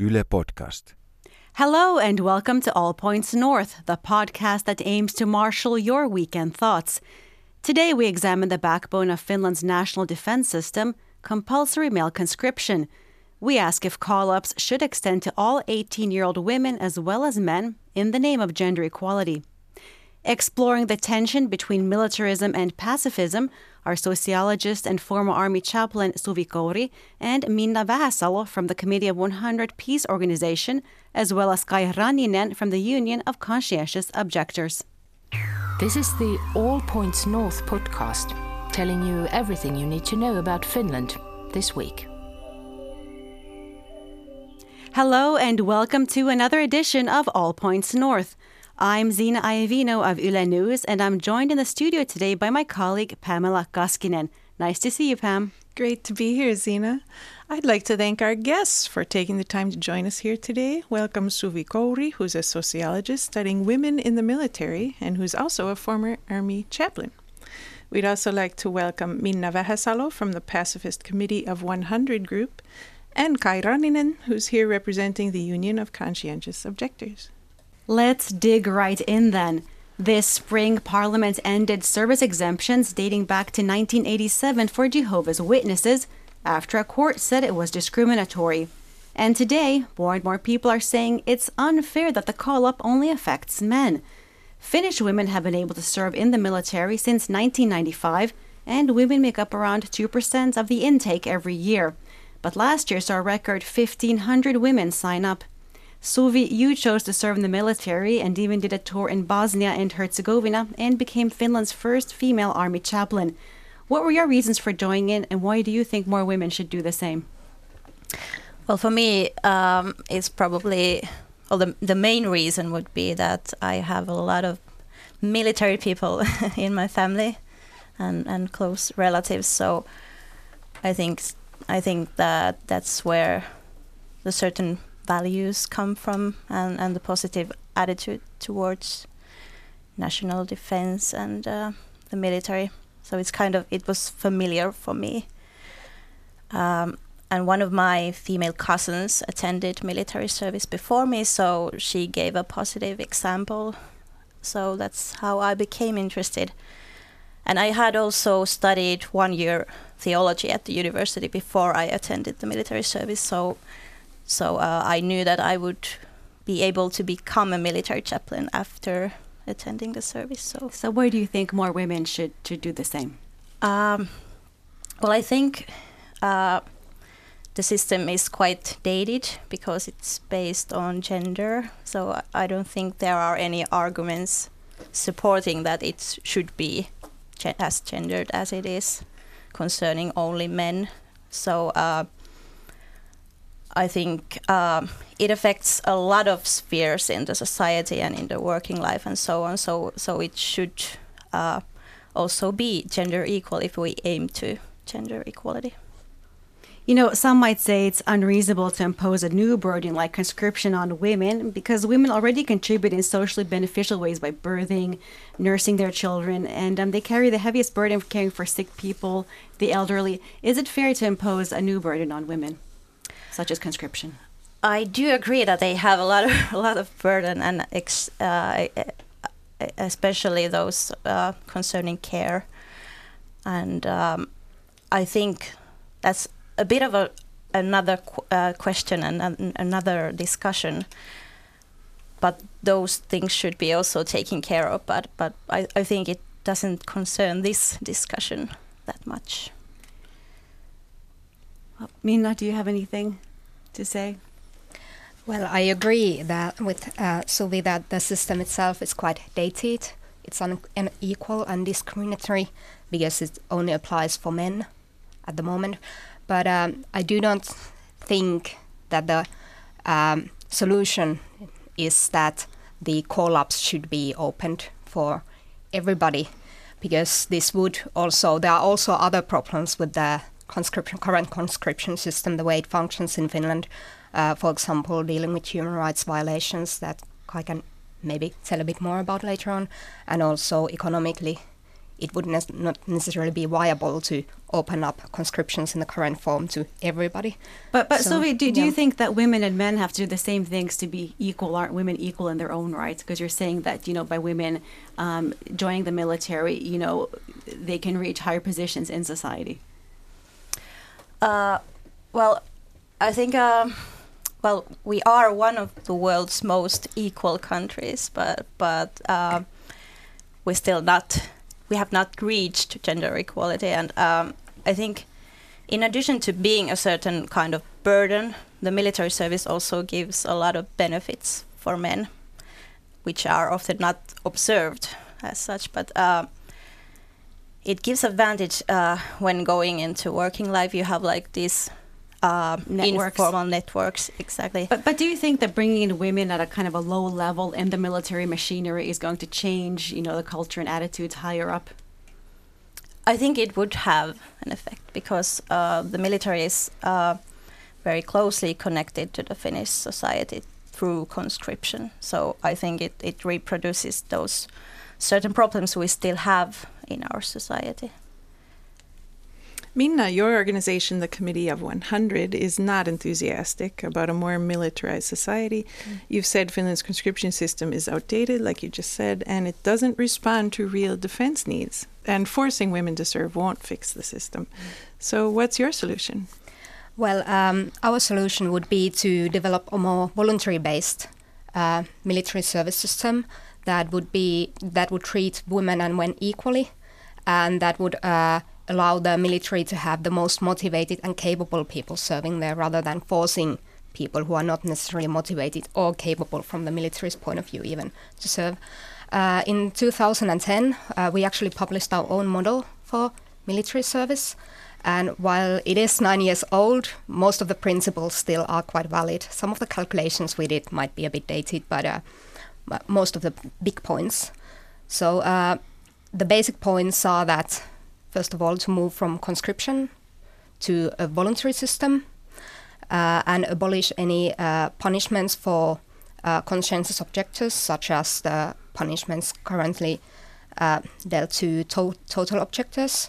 Yle Podcast. Hello and welcome to All Points North, the podcast that aims to marshal your weekend thoughts. Today we examine the backbone of Finland's national defense system, compulsory male conscription. We ask if call ups should extend to all 18 year old women as well as men in the name of gender equality. Exploring the tension between militarism and pacifism are sociologist and former army chaplain Suvi Kouri and Minna Vähäsalo from the Committee of 100 Peace Organization, as well as Kaj Raninen from the Union of Conscientious Objectors. This is the All Points North podcast, telling you everything you need to know about Finland this week. Hello and welcome to another edition of All Points North. I'm Zina Iovino of Yle News, and I'm joined in the studio today by my colleague Pamela Kaskinen. Nice to see you, Pam. Great to be here, Zina. I'd like to thank our guests for taking the time to join us here today. Welcome Suvi Kouri, who's a sociologist studying women in the military and who's also a former Army chaplain. We'd also like to welcome Minna Vähäsalo from the Pacifist Committee of 100 group and Kaj Raninen, who's here representing the Union of Conscientious Objectors. Let's dig right in then. This spring, Parliament ended service exemptions dating back to 1987 for Jehovah's Witnesses after a court said it was discriminatory. And today, more and more people are saying it's unfair that the call up only affects men. Finnish women have been able to serve in the military since 1995, and women make up around 2% of the intake every year. But last year saw a record 1,500 women sign up Suvi, you chose to serve in the military and even did a tour in Bosnia and Herzegovina and became Finland's first female army chaplain. What were your reasons for joining in, and why do you think more women should do the same? Well, for me, um, it's probably, well, the, the main reason would be that I have a lot of military people in my family and, and close relatives. So I think I think that that's where the certain values come from and, and the positive attitude towards national defense and uh, the military. So it's kind of it was familiar for me. Um, and one of my female cousins attended military service before me, so she gave a positive example. So that's how I became interested. And I had also studied one year theology at the university before I attended the military service. So so uh, I knew that I would be able to become a military chaplain after attending the service. So, so why do you think more women should should do the same? Um, well, I think uh, the system is quite dated because it's based on gender. So I don't think there are any arguments supporting that it should be as gendered as it is concerning only men. So uh, I think um, it affects a lot of spheres in the society and in the working life and so on. So so it should uh, also be gender equal if we aim to gender equality. You know, some might say it's unreasonable to impose a new burden like conscription on women because women already contribute in socially beneficial ways by birthing, nursing their children, and um, they carry the heaviest burden of caring for sick people, the elderly. Is it fair to impose a new burden on women? Such as conscription? I do agree that they have a lot of a lot of burden, and ex, uh, especially those uh, concerning care. And um, I think that's a bit of a another qu uh, question and an another discussion. But those things should be also taken care of. But but I, I think it doesn't concern this discussion that much. Minna, do you have anything to say? Well, I agree that with uh, that the system itself is quite dated. It's unequal and discriminatory because it only applies for men at the moment. But um, I do not think that the um, solution is that the call-ups should be opened for everybody because this would also there are also other problems with the conscription, current conscription system, the way it functions in Finland, uh, for example, dealing with human rights violations that I can maybe tell a bit more about later on, and also economically, it would ne- not necessarily be viable to open up conscriptions in the current form to everybody. But but So, do, do yeah. you think that women and men have to do the same things to be equal? Aren't women equal in their own rights? Because you're saying that you know by women um, joining the military, you know, they can reach higher positions in society. Uh, well, I think, um, well, we are one of the world's most equal countries, but but um, we still not, we have not reached gender equality, and um, I think, in addition to being a certain kind of burden, the military service also gives a lot of benefits for men, which are often not observed as such, but. Uh, it gives advantage uh, when going into working life. You have like these uh, Networks. informal networks, exactly. But but do you think that bringing in women at a kind of a low level in the military machinery is going to change, you know, the culture and attitudes higher up? I think it would have an effect because uh, the military is uh, very closely connected to the Finnish society through conscription. So I think it, it reproduces those certain problems we still have in our society. Minna, your organization, the Committee of 100, is not enthusiastic about a more militarized society. You've said Finland's conscription system is outdated, like you just said, and it doesn't respond to real defense needs. And forcing women to serve won't fix the system. So, what's your solution? Well, um, our solution would be to develop a more voluntary-based uh, military service system that would be that would treat women and men equally, and that would uh, allow the military to have the most motivated and capable people serving there, rather than forcing people who are not necessarily motivated or capable from the military's point of view even to serve. Uh, in 2010, uh, we actually published our own model for military service. And while it is nine years old, most of the principles still are quite valid. Some of the calculations we did might be a bit dated, but uh, most of the big points. So uh, the basic points are that, first of all, to move from conscription to a voluntary system uh, and abolish any uh, punishments for uh, conscientious objectors, such as the punishments currently uh, dealt to, to total objectors.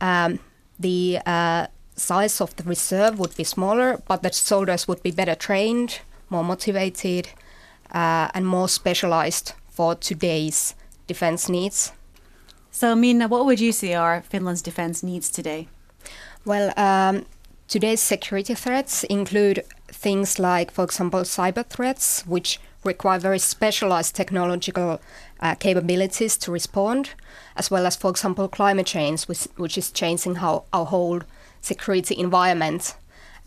Um, the uh, size of the reserve would be smaller, but the soldiers would be better trained, more motivated, uh, and more specialized for today's defense needs. So, Minna, what would you say are Finland's defense needs today? Well, um, today's security threats include things like, for example, cyber threats, which require very specialized technological uh, capabilities to respond, as well as, for example, climate change, which, which is changing how our whole security environment,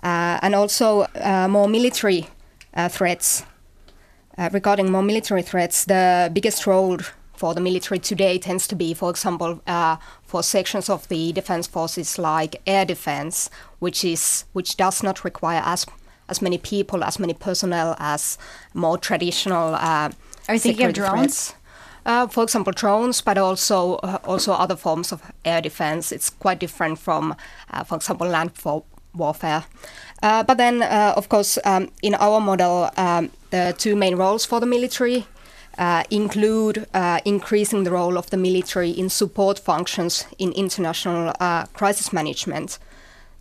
uh, and also uh, more military uh, threats. Uh, regarding more military threats, the biggest role for the military today tends to be, for example, uh, for sections of the defense forces like air defense, which is which does not require as as many people, as many personnel as more traditional. Uh, Are you thinking of drones? Uh, for example, drones, but also uh, also other forms of air defense. It's quite different from, uh, for example, land for warfare. Uh, but then, uh, of course, um, in our model, um, the two main roles for the military uh, include uh, increasing the role of the military in support functions in international uh, crisis management.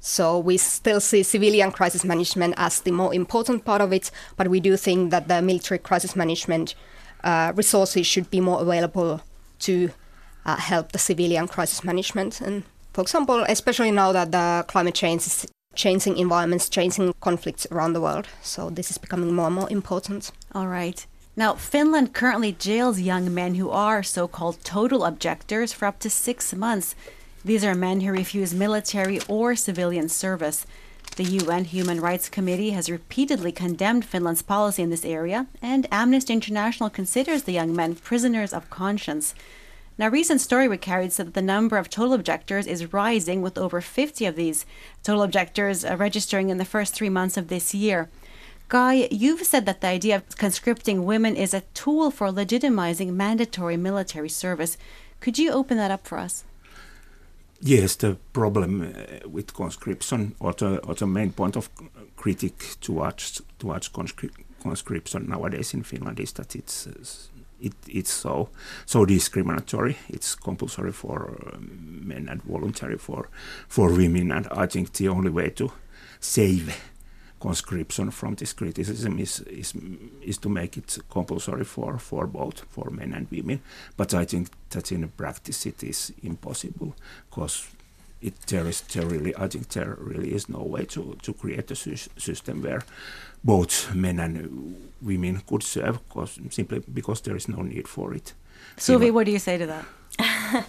So we still see civilian crisis management as the more important part of it, but we do think that the military crisis management uh, resources should be more available to uh, help the civilian crisis management. And for example, especially now that the climate change is changing environments, changing conflicts around the world. So this is becoming more and more important. All right. Now, Finland currently jails young men who are so called total objectors for up to six months. These are men who refuse military or civilian service. The UN Human Rights Committee has repeatedly condemned Finland's policy in this area, and Amnesty International considers the young men prisoners of conscience. Now, a recent story we carried said that the number of total objectors is rising, with over 50 of these total objectors uh, registering in the first three months of this year. Kaj, you've said that the idea of conscripting women is a tool for legitimizing mandatory military service. Could you open that up for us? Yes, the problem uh, with conscription, or the, or the main point of critique towards towards conscri- conscription nowadays in Finland is that it's uh, it, it's so so discriminatory. It's compulsory for um, men and voluntary for for women, and I think the only way to save conscription from this criticism is, is is to make it compulsory for for both for men and women. But I think that in practice it is impossible because it there is there really I think there really is no way to to create a sy- system where both men and women could serve cause, simply because there is no need for it. Suvi, what do you say to that?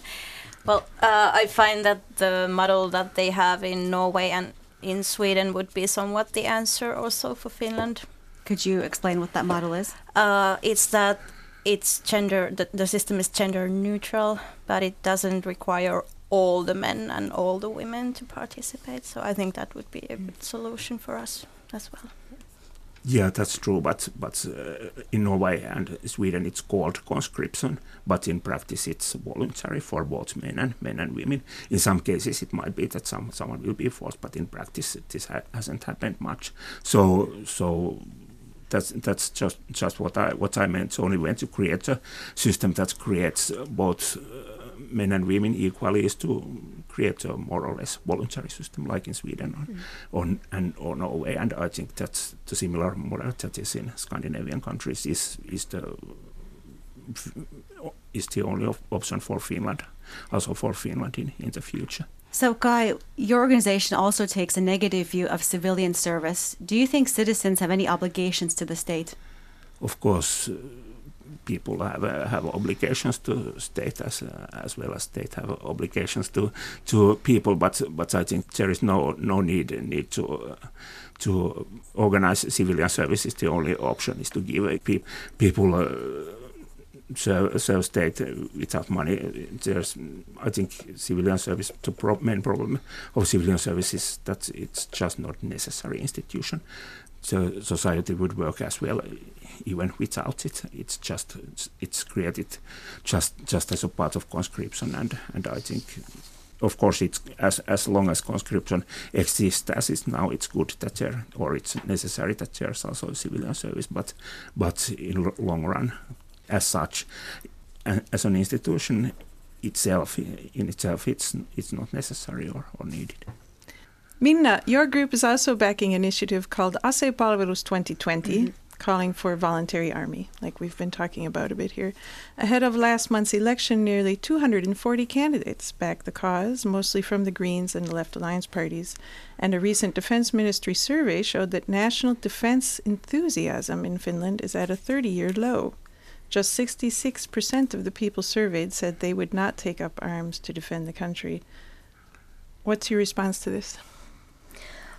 Well, uh, I find that the model that they have in Norway and in Sweden would be somewhat the answer also for Finland. Could you explain what that model is? Uh, it's that it's gender. The, the system is gender neutral, but it doesn't require all the men and all the women to participate. So I think that would be a good solution for us as well. Yeah, that's true. But but uh, in Norway and Sweden, it's called conscription, but in practice, it's voluntary for both men and men and women. In some cases, it might be that some someone will be forced, but in practice, this ha- hasn't happened much. So so that's that's just just what I what I meant. Only when to create a system that creates both uh, men and women equally is to create a more or less voluntary system like in Sweden or, or and or Norway. And I think that the similar model that is in Scandinavian countries is is the is the only op- option for Finland, also for Finland in, in the future. So, Kaj, your organization also takes a negative view of civilian service. Do you think citizens have any obligations to the state? Of course, uh, people have uh, have obligations to state as uh, as well as state have obligations to to people. But but I think there is no no need need to. To organize civilian services, the only option is to give pe- people uh, serve, serve state without money. There's, I think, civilian service. The pro- main problem of civilian service is that it's just not necessary institution. So society would work as well even without it. It's just it's, created just just as a part of conscription, and and I think. Of course, it's as as long as conscription exists as is now. It's good that there, or it's necessary that there's also a civilian service. But but in l- long run, as such, as an institution itself, in itself, it's it's not necessary or, or needed. Minna, your group is also backing an initiative called Ase Palvelus 2020, mm-hmm. calling for a voluntary army, like we've been talking about a bit here. Ahead of last month's election, nearly 240 candidates backed the cause, mostly from the Greens and the Left Alliance parties. And a recent Defense Ministry survey showed that national defense enthusiasm in Finland is at a 30 year low. Just 66% of the people surveyed said they would not take up arms to defend the country. What's your response to this?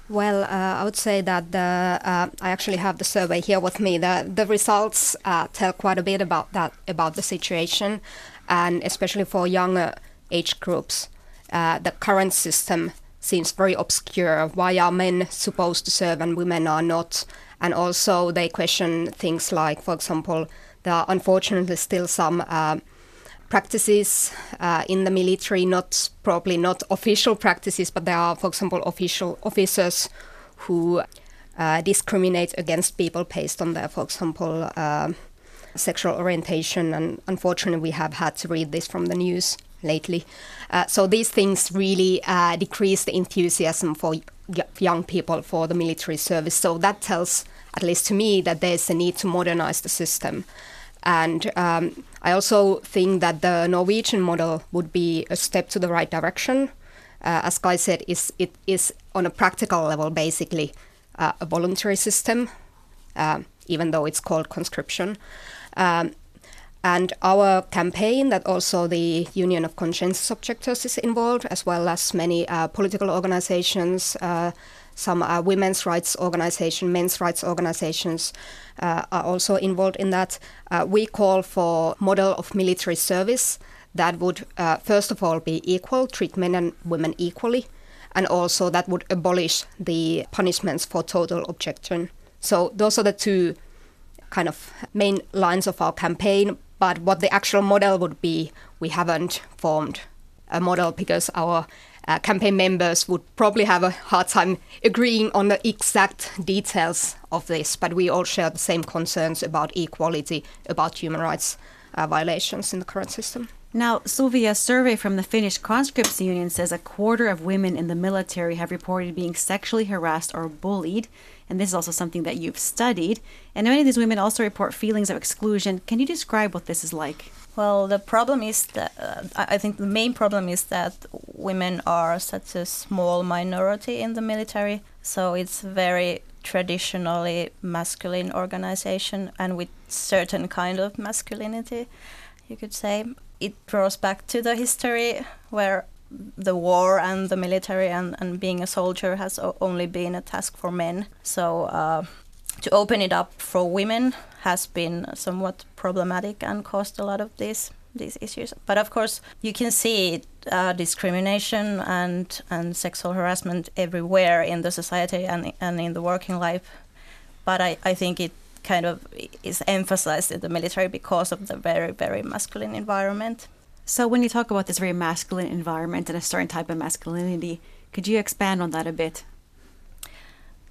Well, uh, I would say that the, uh, I actually have the survey here with me. The the results uh, tell quite a bit about that about the situation, and especially for younger age groups, uh, the current system seems very obscure. Why are men supposed to serve and women are not? And also they question things like, for example, there are unfortunately still some. Practices uh, in the military, not probably not official practices, but there are, for example, official officers who uh, discriminate against people based on their, for example, uh, sexual orientation. And unfortunately, we have had to read this from the news lately. Uh, so these things really uh, decrease the enthusiasm for young people for the military service. So that tells, at least to me, that there's a need to modernize the system. And um, I also think that the Norwegian model would be a step to the right direction. Uh, as Kaj said, is it is on a practical level basically uh, a voluntary system, um, even though it's called conscription. Um, and our campaign, that also the Union of Conscientious Objectors is involved, as well as many uh, political organizations, uh, some uh, women's rights organizations, men's rights organizations uh, are also involved in that. Uh, we call for model of military service that would uh, first of all be equal, treat men and women equally, and also that would abolish the punishments for total objection. So those are the two kind of main lines of our campaign. But what the actual model would be, we haven't formed a model because our uh, campaign members would probably have a hard time agreeing on the exact details of this, but we all share the same concerns about equality, about human rights, uh, violations in the current system. Now, Suvi, a survey from the Finnish Conscripts Union says a quarter of women in the military have reported being sexually harassed or bullied. And this is also something that you've studied. And many of these women also report feelings of exclusion. Can you describe what this is like? Well, the problem is that uh, I think the main problem is that women are such a small minority in the military. So it's very traditionally masculine organization and with certain kind of masculinity, you could say. It draws back to the history where the war and the military and, and being a soldier has only been a task for men. So uh, to open it up for women has been somewhat problematic and caused a lot of these these issues. But of course, you can see uh, discrimination and and sexual harassment everywhere in the society and and in the working life. But I, I think it kind of is emphasized in the military because of the very very masculine environment. So when you talk about this very masculine environment and a certain type of masculinity, could you expand on that a bit?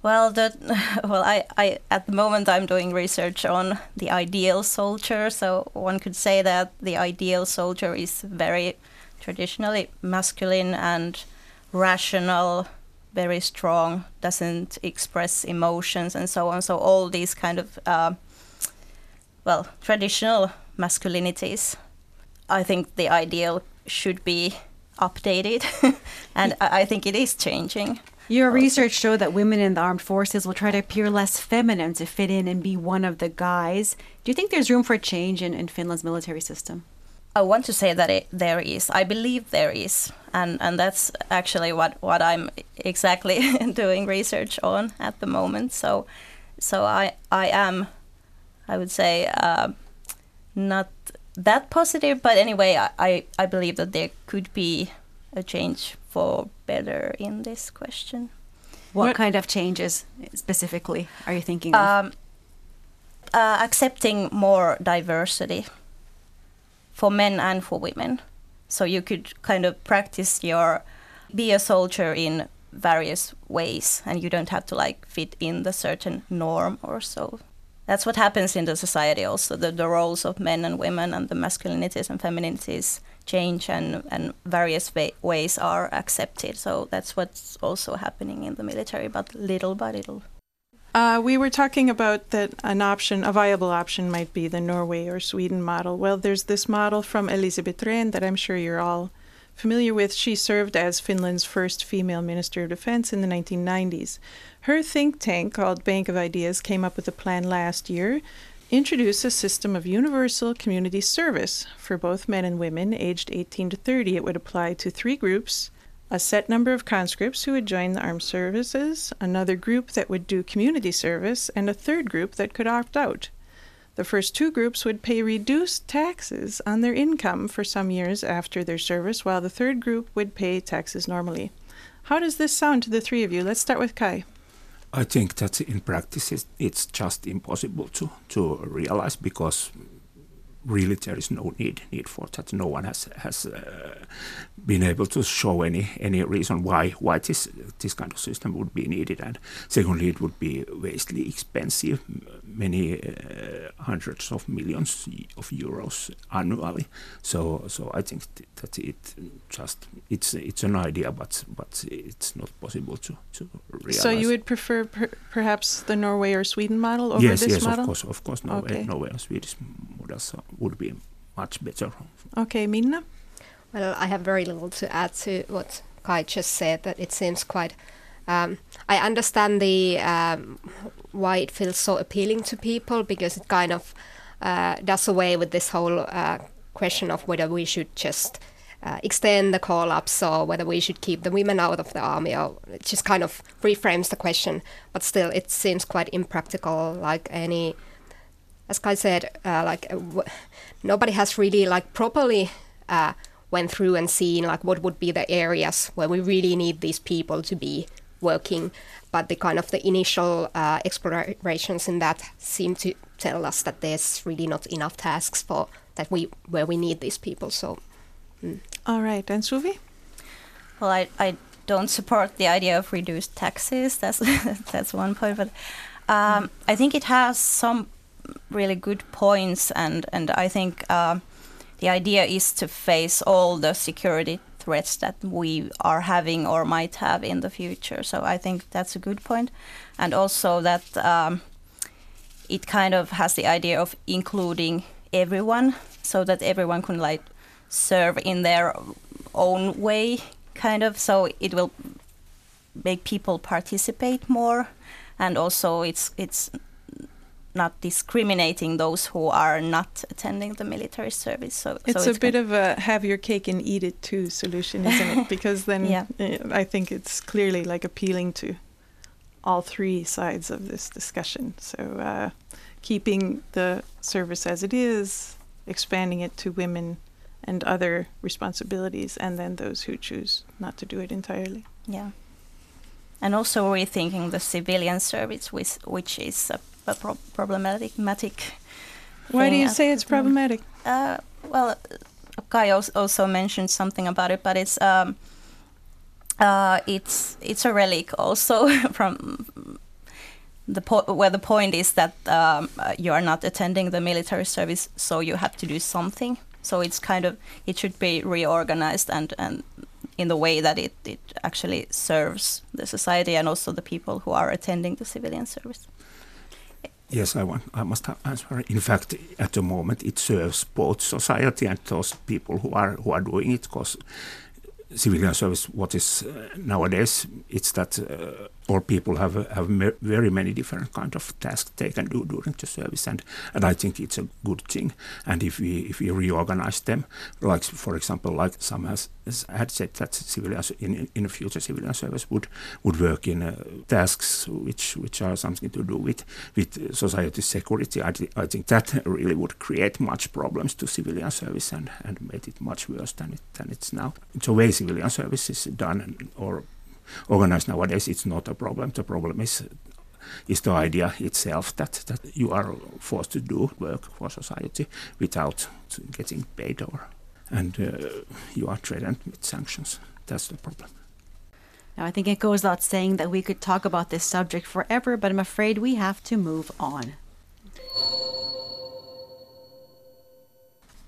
Well, the, well, I, I at the moment I'm doing research on the ideal soldier. So one could say that the ideal soldier is very traditionally masculine and rational, very strong, doesn't express emotions and so on. So all these kind of uh, well traditional masculinities I think the ideal should be updated, and I think it is changing. Your research showed that women in the armed forces will try to appear less feminine to fit in and be one of the guys. Do you think there's room for change in, in Finland's military system? I want to say that it, there is. I believe there is, and and that's actually what what I'm exactly doing research on at the moment. So, so I I am, I would say, uh, not that positive. But anyway, I, I believe that there could be a change for better in this question. What, what kind of changes specifically are you thinking of? Um, uh, accepting more diversity for men and for women. So you could kind of practice your be a soldier in various ways and you don't have to like fit in the certain norm or so. That's what happens in the society also. The, the roles of men and women and the masculinities and femininities change and, and various ways are accepted. So that's what's also happening in the military but little by little uh, we were talking about that an option, a viable option, might be the Norway or Sweden model. Well, there's this model from Elisabeth Rehn that I'm sure you're all familiar with. She served as Finland's first female Minister of Defense in the 1990s. Her think tank, called Bank of Ideas, came up with a plan last year introduce a system of universal community service for both men and women aged 18 to 30. It would apply to three groups a set number of conscripts who would join the armed services, another group that would do community service, and a third group that could opt out. The first two groups would pay reduced taxes on their income for some years after their service, while the third group would pay taxes normally. How does this sound to the three of you? Let's start with Kaj. I think that in practice it's just impossible to, to realize because really there is no need need for that. No one has has uh, been able to show any any reason why why this this kind of system would be needed. And secondly, it would be vastly expensive, many uh, hundreds of millions of euros annually. So so I think that it just it's it's an idea, but but it's not possible to to realize. So you would prefer per perhaps the Norway or Sweden model over yes, this yes, model? Yes, yes, of course, of course, Norway, okay. Norway or Swedish models would be much better. Okay, Minna. Well, I have very little to add to what Kaj just said. That it seems quite. Um, I understand the um, why it feels so appealing to people because it kind of uh, does away with this whole uh, question of whether we should just uh, extend the call ups or whether we should keep the women out of the army or it just kind of reframes the question. But still, it seems quite impractical. Like any, as Kaj said, uh, like uh, w- nobody has really like properly uh, went through and seen like what would be the areas where we really need these people to be working. But the kind of the initial uh, explorations in that seem to tell us that there's really not enough tasks for that we where we need these people so mm. all right. And suvi? Well i i don't support the idea of reduced taxes. That's that's one point but um, i think it has some really good points, and and I think uh, the idea is to face all the security threats that we are having or might have in the future. So I think that's a good point, and also that um, it kind of has the idea of including everyone, so that everyone can like serve in their own way, kind of. So it will make people participate more, and also it's it's not discriminating those who are not attending the military service. So it's so a bit of a have your cake and eat it too solution, isn't it? Because then Yeah. uh, I think it's clearly like appealing to all three sides of this discussion. So uh, keeping the service as it is, expanding it to women and other responsibilities, and then those who choose not to do it entirely. Yeah. And also rethinking the civilian service, which, which is a, a pro- problematic. Why do you say it's problematic? Uh, well, Kaj also mentioned something about it, but it's um, uh, it's it's a relic also from the po- where the point is that um, you are not attending the military service, so you have to do something. So it's kind of it should be reorganized and and in the way that it, it actually serves the society and also the people who are attending the civilian service. Yes, I want. I must answer. In fact, at the moment, it serves both society and those people who are who are doing it. Because civilian service, what is uh, nowadays, it's that uh, all people have have very many different kind of tasks they can do during the service, and and I think it's a good thing. And if we if we reorganize them, like for example, like some has, had said that civilians in in the future civilian service would would work in uh, tasks which which are something to do with with society security. I, thi- I think that really would create much problems to civilian service and and make it much worse than it than it's now. The way civilian service is done or organized nowadays, it's not a problem. The problem is is the idea itself that, that you are forced to do work for society without getting paid or and uh, you are threatened with sanctions. That's the problem. Now, I think it goes without saying that we could talk about this subject forever, but I'm afraid we have to move on.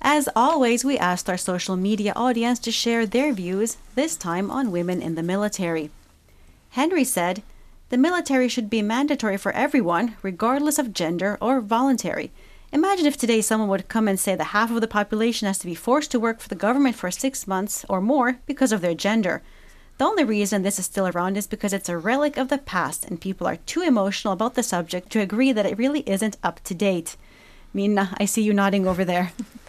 As always, we asked our social media audience to share their views, this time on women in the military. Henry said, The military should be mandatory for everyone, regardless of gender or voluntary. Imagine if today someone would come and say that half of the population has to be forced to work for the government for six months or more because of their gender. The only reason this is still around is because it's a relic of the past and people are too emotional about the subject to agree that it really isn't up to date. Minna, I see you nodding over there.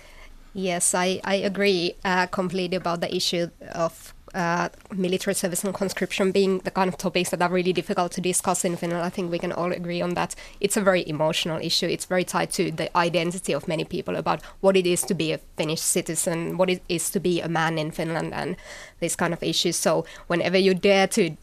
Yes, I, I agree uh, completely about the issue of uh, military service and conscription being the kind of topics that are really difficult to discuss in Finland. I think we can all agree on that. It's a very emotional issue. It's very tied to the identity of many people about what it is to be a Finnish citizen, what it is to be a man in Finland, and these kind of issues. So whenever you dare to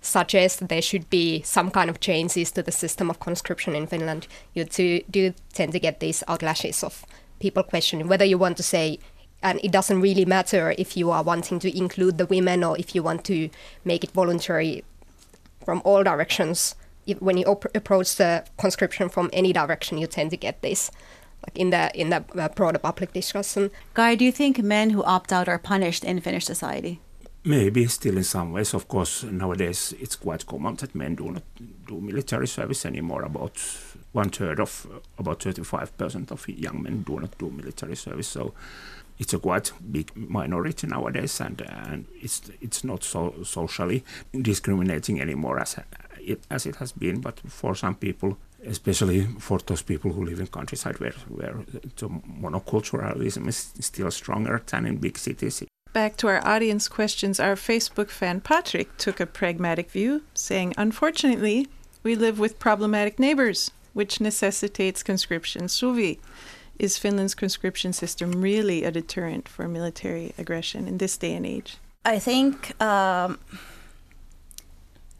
suggest that there should be some kind of changes to the system of conscription in Finland, you do, do tend to get these outlashes of people questioning whether you want to say, and it doesn't really matter if you are wanting to include the women or if you want to make it voluntary from all directions. If, when you op- approach the conscription from any direction, you tend to get this. Like in the in the uh, broader public discussion, Kaj, do you think men who opt out are punished in Finnish society? Maybe still in some ways. Of course, nowadays it's quite common that men do not do military service anymore. About one third of, about 35% of young men do not do military service. So it's a quite big minority nowadays, and and it's it's not so socially discriminating anymore as it, as it has been. But for some people, especially for those people who live in countryside where where the monoculturalism is still stronger than in big cities, Back to our audience questions, our Facebook fan Patrick took a pragmatic view, saying, Unfortunately, we live with problematic neighbors, which necessitates conscription. Suvi, is Finland's conscription system really a deterrent for military aggression in this day and age? I think um,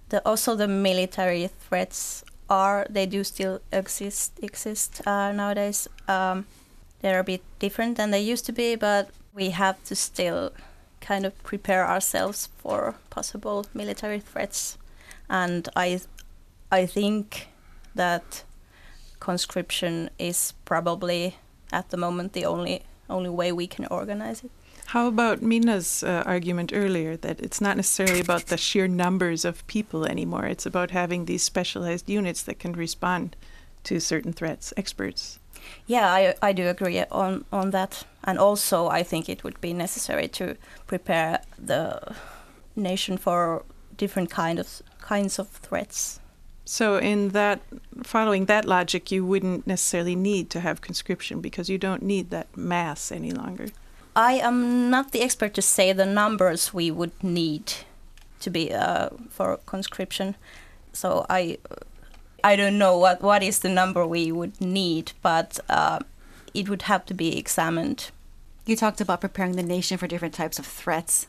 the also the military threats are they do still exist exist uh, nowadays. Um, they're a bit different than they used to be, but we have to still kind of prepare ourselves for possible military threats. And I I think that conscription is probably at the moment the only only way we can organize it. How about Minna's uh, argument earlier that it's not necessarily about the sheer numbers of people anymore? It's about having these specialized units that can respond to certain threats, experts. Yeah, I, I do agree on, on that. And also, I think it would be necessary to prepare the nation for different kind of kinds of threats. So, in that, following that logic, you wouldn't necessarily need to have conscription because you don't need that mass any longer. I am not the expert to say the numbers we would need to be uh, for conscription. So I, I don't know what, what is the number we would need, but uh, it would have to be examined. You talked about preparing the nation for different types of threats.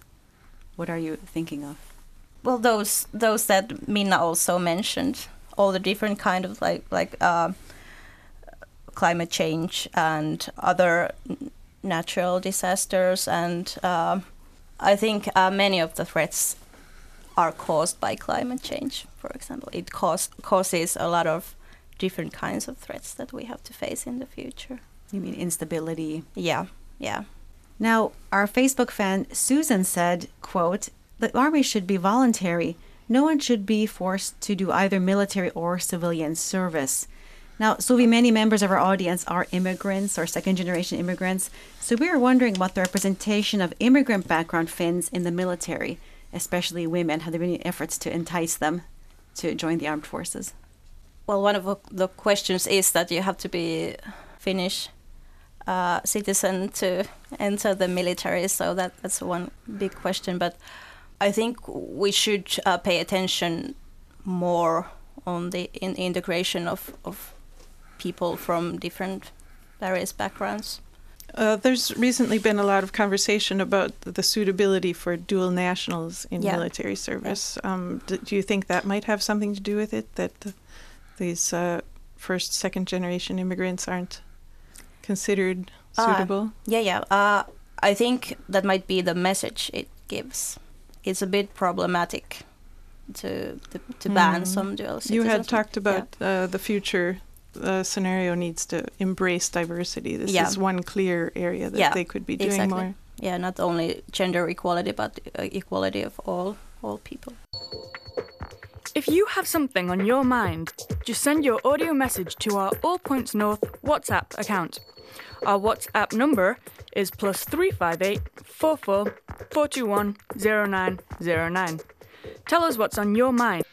What are you thinking of? Well, those those that Minna also mentioned, all the different kind of like like uh, climate change and other natural disasters, and uh, I think uh, many of the threats are caused by climate change. For example, it cause, causes a lot of different kinds of threats that we have to face in the future. You mean instability? Yeah, yeah. Now, our Facebook fan Susan said, quote, the army should be voluntary. No one should be forced to do either military or civilian service. Now, Suvi, many members of our audience are immigrants or second generation immigrants, so we are wondering about the representation of immigrant background Finns in the military, especially women. Have there been any efforts to entice them to join the armed forces? Well, one of the questions is that you have to be Finnish uh, citizen to enter the military, so that, that's one big question. But I think we should uh, pay attention more on the in integration of, of people from different various backgrounds. Uh, there's recently been a lot of conversation about the suitability for dual nationals in Yeah. military service. Um, d- do you think that might have something to do with it? That uh, these uh, first, second generation immigrants aren't considered Ah, suitable? Yeah, yeah. Uh, I think that might be the message it gives. It's a bit problematic to to, to ban Mm. some dual you had talked about uh, the future uh, scenario needs to embrace diversity. This Yeah. is one clear area that Yeah, they could be doing exactly. more. Yeah, not only gender equality, but uh, equality of all all people. If you have something on your mind, just send your audio message to our All Points North WhatsApp account. Our WhatsApp number is plus 358 44 421 0909. Tell us what's on your mind.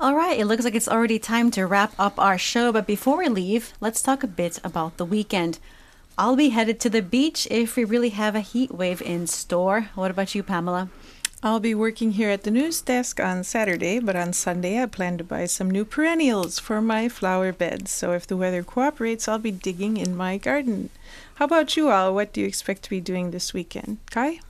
All right, it looks like it's already time to wrap up our show, but before we leave, let's talk a bit about the weekend. I'll be headed to the beach if we really have a heat wave in store. What about you, Pamela? I'll be working here at the news desk on Saturday, but on Sunday I plan to buy some new perennials for my flower beds. So if the weather cooperates, I'll be digging in my garden. How about you all? What do you expect to be doing this weekend? Kaj?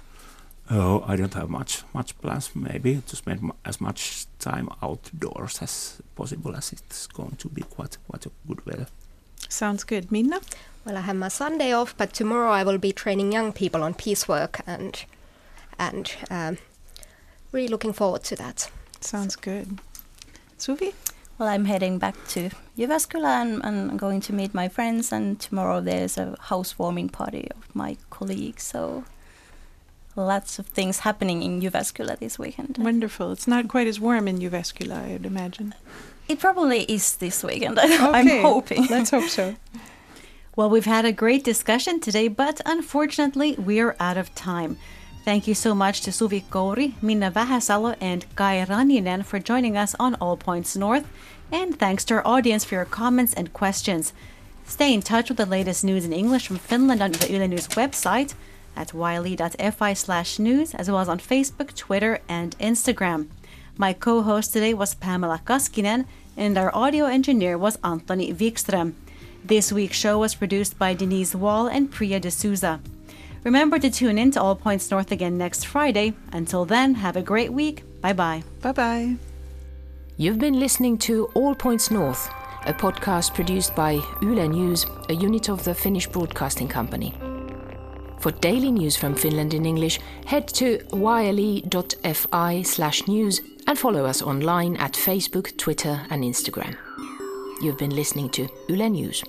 Oh, I don't have much much plans. Maybe to spend mu- as much time outdoors as possible, as it's going to be quite quite a good weather. Sounds good. Minna? Well, I have my Sunday off, but tomorrow I will be training young people on piecework and and um, really looking forward to that. Sounds good. Suvi? Well, I'm heading back to Jyväskylä and, and going to meet my friends. And tomorrow there's a housewarming party of my colleagues. So lots of things happening in Jyväskylä this weekend. Wonderful. It's not quite as warm in Jyväskylä, I'd imagine. It probably is this weekend. I'm hoping. Let's hope so. Well, we've had a great discussion today, but unfortunately, we're out of time. Thank you so much to Suvi Kouri, Minna Vähäsalo, and Kaj Raninen for joining us on All Points North. And thanks to our audience for your comments and questions. Stay in touch with the latest news in English from Finland on the Yle News website at yle.fi slash news, as well as on Facebook, Twitter, and Instagram. My co-host today was Pamela Kaskinen, and our audio engineer was Anthony Wikström. This week's show was produced by Denise Wall and Priya D'Souza. Remember to tune in to All Points North again next Friday. Until then, have a great week. Bye bye. Bye bye. You've been listening to All Points North, a podcast produced by Yle News, a unit of the Finnish Broadcasting Company. For daily news from Finland in English, head to yle.fi slash news and follow us online at Facebook, Twitter, and Instagram. You've been listening to Yle News.